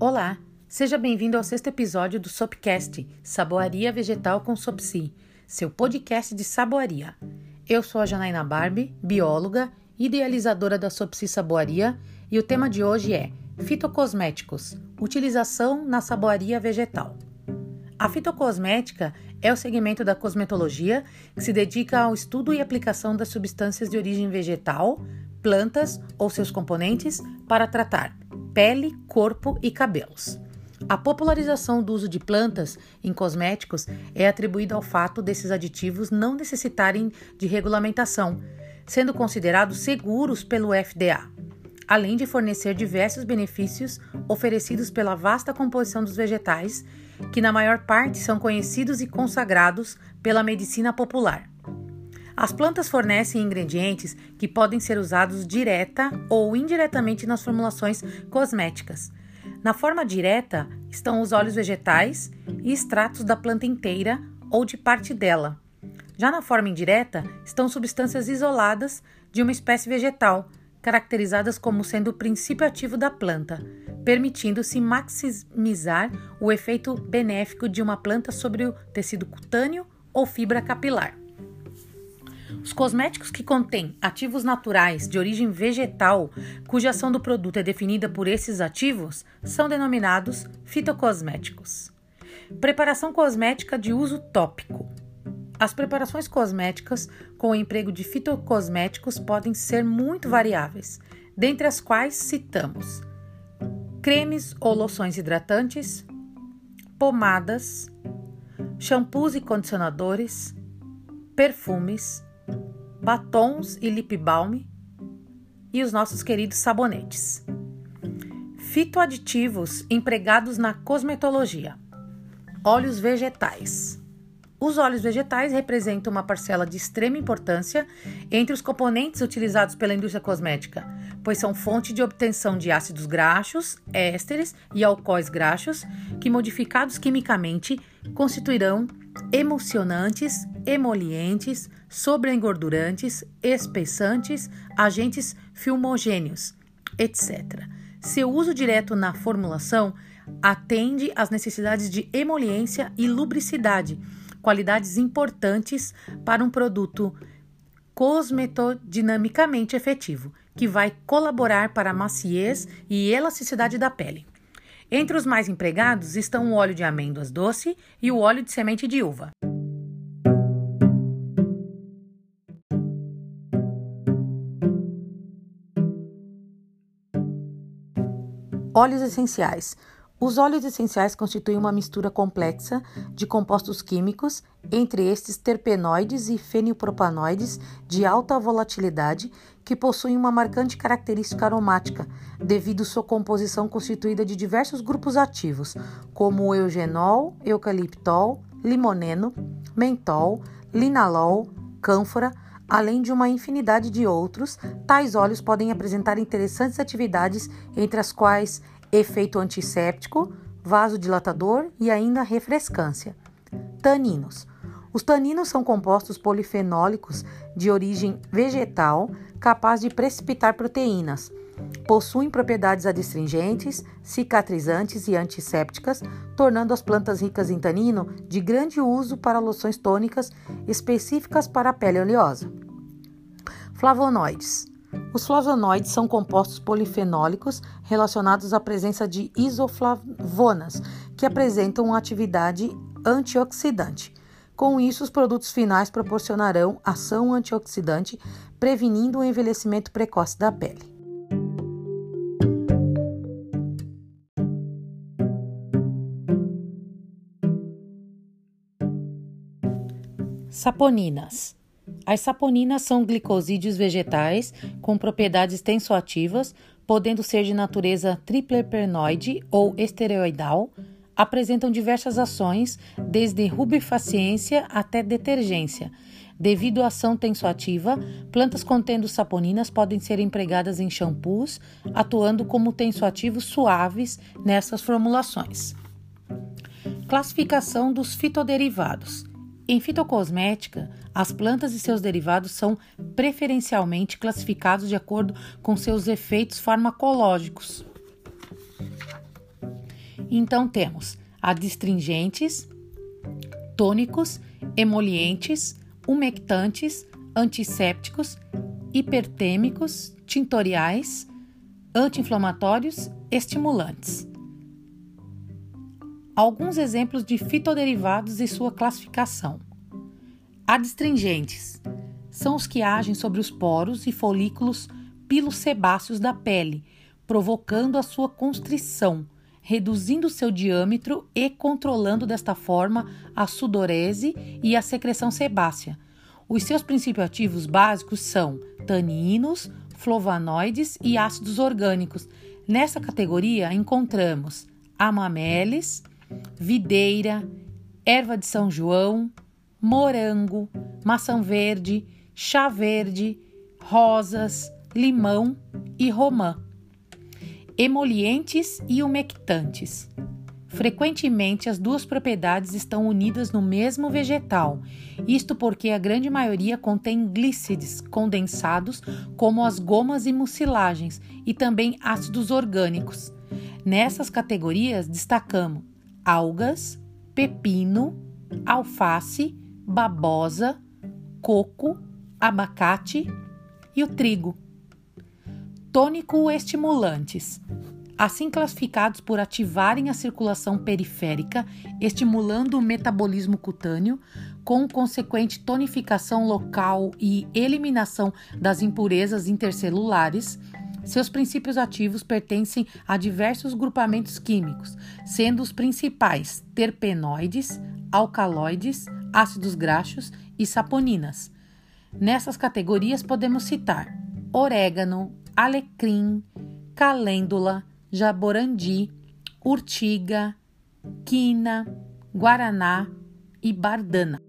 Olá, seja bem-vindo ao sexto episódio do Sopcast, Saboaria Vegetal com Sopsi, seu podcast de saboaria. Eu sou a Janaína Barbie, bióloga, idealizadora da Sopsi Saboaria, e o tema de hoje é Fitocosméticos, utilização na saboaria vegetal. A fitocosmética é o segmento da cosmetologia que se dedica ao estudo e aplicação das substâncias de origem vegetal, plantas ou seus componentes para tratar pele, corpo e cabelos. A popularização do uso de plantas em cosméticos é atribuída ao fato desses aditivos não necessitarem de regulamentação, sendo considerados seguros pelo FDA, além de fornecer diversos benefícios oferecidos pela vasta composição dos vegetais, que na maior parte são conhecidos e consagrados pela medicina popular. As plantas fornecem ingredientes que podem ser usados direta ou indiretamente nas formulações cosméticas. Na forma direta estão os óleos vegetais e extratos da planta inteira ou de parte dela. Já na forma indireta estão substâncias isoladas de uma espécie vegetal, caracterizadas como sendo o princípio ativo da planta, permitindo-se maximizar o efeito benéfico de uma planta sobre o tecido cutâneo ou fibra capilar. Os cosméticos que contêm ativos naturais de origem vegetal, cuja ação do produto é definida por esses ativos, são denominados fitocosméticos. Preparação cosmética de uso tópico. As preparações cosméticas com o emprego de fitocosméticos podem ser muito variáveis, dentre as quais citamos cremes ou loções hidratantes, pomadas, shampoos e condicionadores, perfumes, batons e lip balm e os nossos queridos sabonetes. Fitoaditivos empregados na cosmetologia. Óleos vegetais. Os óleos vegetais representam uma parcela de extrema importância entre os componentes utilizados pela indústria cosmética, pois são fonte de obtenção de ácidos graxos, ésteres e alcoóis graxos que, modificados quimicamente, constituirão emulsionantes, emolientes, sobreengordurantes, espessantes, agentes filmogêneos, etc. Seu uso direto na formulação atende às necessidades de emoliência e lubricidade, qualidades importantes para um produto cosmetodinamicamente efetivo, que vai colaborar para a maciez e elasticidade da pele. Entre os mais empregados estão o óleo de amêndoas doce e o óleo de semente de uva. Óleos essenciais. Os óleos essenciais constituem uma mistura complexa de compostos químicos, entre estes terpenoides e fenilpropanoides de alta volatilidade, que possuem uma marcante característica aromática, devido sua composição constituída de diversos grupos ativos, como o eugenol, eucaliptol, limoneno, mentol, linalol, cânfora, além de uma infinidade de outros, tais óleos podem apresentar interessantes atividades, entre as quais efeito antisséptico, vasodilatador e ainda refrescância. Taninos. Os taninos são compostos polifenólicos de origem vegetal capazes de precipitar proteínas. Possuem propriedades adstringentes, cicatrizantes e antissépticas, tornando as plantas ricas em tanino de grande uso para loções tônicas específicas para a pele oleosa. Flavonoides. Os flavonoides são compostos polifenólicos relacionados à presença de isoflavonas, que apresentam uma atividade antioxidante. Com isso, os produtos finais proporcionarão ação antioxidante, prevenindo o envelhecimento precoce da pele. Saponinas. As saponinas são glicosídeos vegetais com propriedades tensoativas, podendo ser de natureza triplerpenoide ou esteroidal, apresentam diversas ações, desde rubefaciência até detergência. Devido à ação tensoativa, plantas contendo saponinas podem ser empregadas em shampoos, atuando como tensoativos suaves nessas formulações. Classificação dos fitoderivados. Em fitocosmética, as plantas e seus derivados são preferencialmente classificados de acordo com seus efeitos farmacológicos. Então temos adstringentes, tônicos, emolientes, umectantes, antissépticos, hipertêmicos, tintoriais, anti-inflamatórios, estimulantes. Alguns exemplos de fitoderivados e sua classificação. Adstringentes são os que agem sobre os poros e folículos pilosebáceos da pele, provocando a sua constrição, reduzindo seu diâmetro e controlando desta forma a sudorese e a secreção sebácea. Os seus princípios ativos básicos são taninos, flavonoides e ácidos orgânicos. Nessa categoria encontramos amamelis, videira, erva de São João, morango, maçã verde, chá verde, rosas, limão e romã. Emolientes e umectantes. Frequentemente, as duas propriedades estão unidas no mesmo vegetal, isto porque a grande maioria contém glícides condensados, como as gomas e mucilagens, e também ácidos orgânicos. Nessas categorias destacamos algas, pepino, alface, babosa, coco, abacate e o trigo. Tônico estimulantes assim classificados por ativarem a circulação periférica, estimulando o metabolismo cutâneo, com consequente tonificação local e eliminação das impurezas intercelulares. Seus princípios ativos pertencem a diversos grupamentos químicos, sendo os principais terpenoides, alcaloides, ácidos graxos e saponinas. Nessas categorias podemos citar orégano, alecrim, calêndula, jaborandi, urtiga, quina, guaraná e bardana.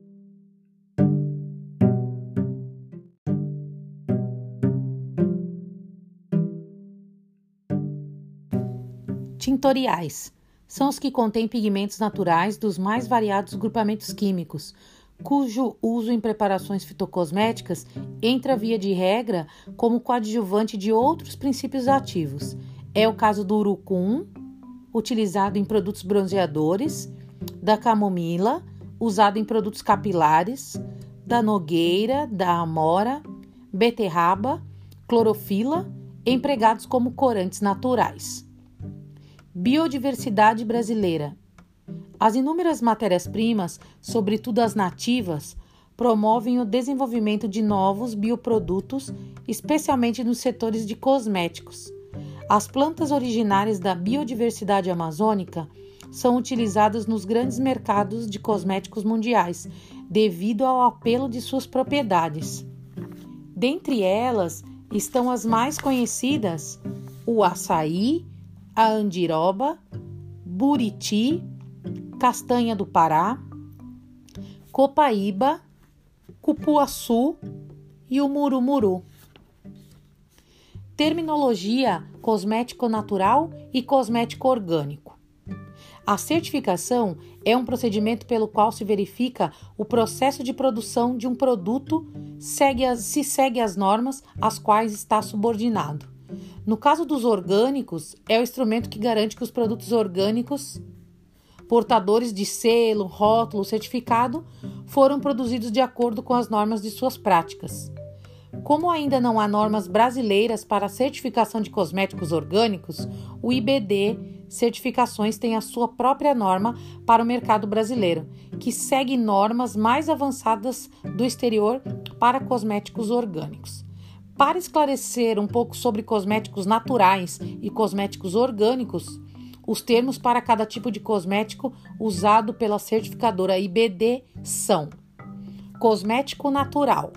Tintoriais são os que contêm pigmentos naturais dos mais variados grupamentos químicos, cujo uso em preparações fitocosméticas entra via de regra como coadjuvante de outros princípios ativos é o caso do urucum, utilizado em produtos bronzeadores, da camomila, usado em produtos capilares, da nogueira, da amora, beterraba, clorofila, empregados como corantes naturais. Biodiversidade brasileira. As inúmeras matérias-primas, sobretudo as nativas, promovem o desenvolvimento de novos bioprodutos, especialmente nos setores de cosméticos. As plantas originárias da biodiversidade amazônica são utilizadas nos grandes mercados de cosméticos mundiais, devido ao apelo de suas propriedades. Dentre elas estão as mais conhecidas: o açaí, a andiroba, buriti, castanha do Pará, copaíba, cupuaçu e o murumuru. Terminologia cosmético natural e cosmético orgânico. A certificação é um procedimento pelo qual se verifica o processo de produção de um produto segue as, se segue as normas às quais está subordinado. No caso dos orgânicos, é o instrumento que garante que os produtos orgânicos, portadores de selo, rótulo, certificado, foram produzidos de acordo com as normas de suas práticas. Como ainda não há normas brasileiras para a certificação de cosméticos orgânicos, o IBD Certificações tem a sua própria norma para o mercado brasileiro, que segue normas mais avançadas do exterior para cosméticos orgânicos. Para esclarecer um pouco sobre cosméticos naturais e cosméticos orgânicos, os termos para cada tipo de cosmético usado pela certificadora IBD são: cosmético natural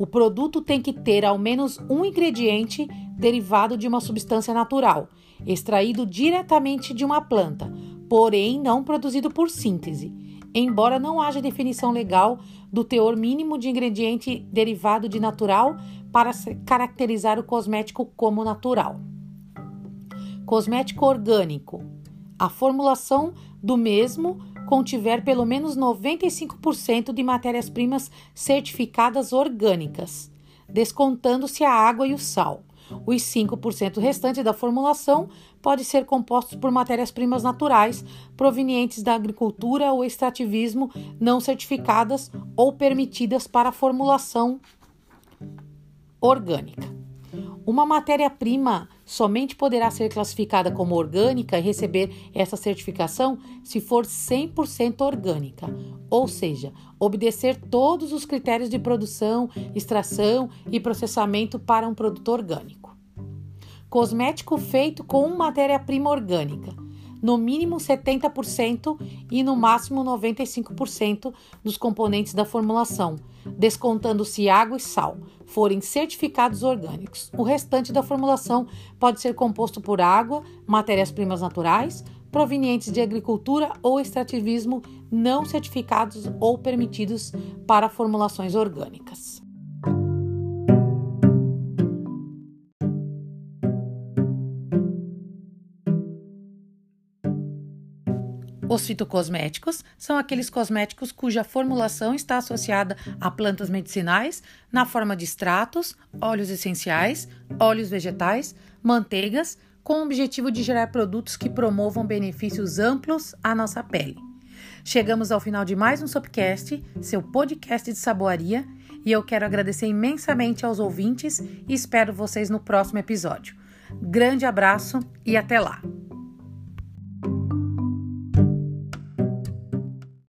o produto tem que ter ao menos um ingrediente derivado de uma substância natural, extraído diretamente de uma planta, porém não produzido por síntese. Embora não haja definição legal do teor mínimo de ingrediente derivado de natural para caracterizar o cosmético como natural. Cosmético orgânico. A formulação do mesmo contiver pelo menos 95% de matérias-primas certificadas orgânicas, descontando-se a água e o sal. Os 5% restantes da formulação pode ser compostos por matérias-primas naturais provenientes da agricultura ou extrativismo não certificadas ou permitidas para formulação orgânica. Uma matéria-prima somente poderá ser classificada como orgânica e receber essa certificação se for 100% orgânica, ou seja, obedecer todos os critérios de produção, extração e processamento para um produto orgânico. Cosmético feito com matéria-prima orgânica no mínimo 70% e no máximo 95% dos componentes da formulação, descontando-se água e sal, forem certificados orgânicos. O restante da formulação pode ser composto por água, matérias-primas naturais, provenientes de agricultura ou extrativismo não certificados ou permitidos para formulações orgânicas. Os fitocosméticos são aqueles cosméticos cuja formulação está associada a plantas medicinais na forma de extratos, óleos essenciais, óleos vegetais, manteigas, com o objetivo de gerar produtos que promovam benefícios amplos à nossa pele. Chegamos ao final de mais um Sopcast, seu podcast de saboaria, e eu quero agradecer imensamente aos ouvintes e espero vocês no próximo episódio. Grande abraço e até lá!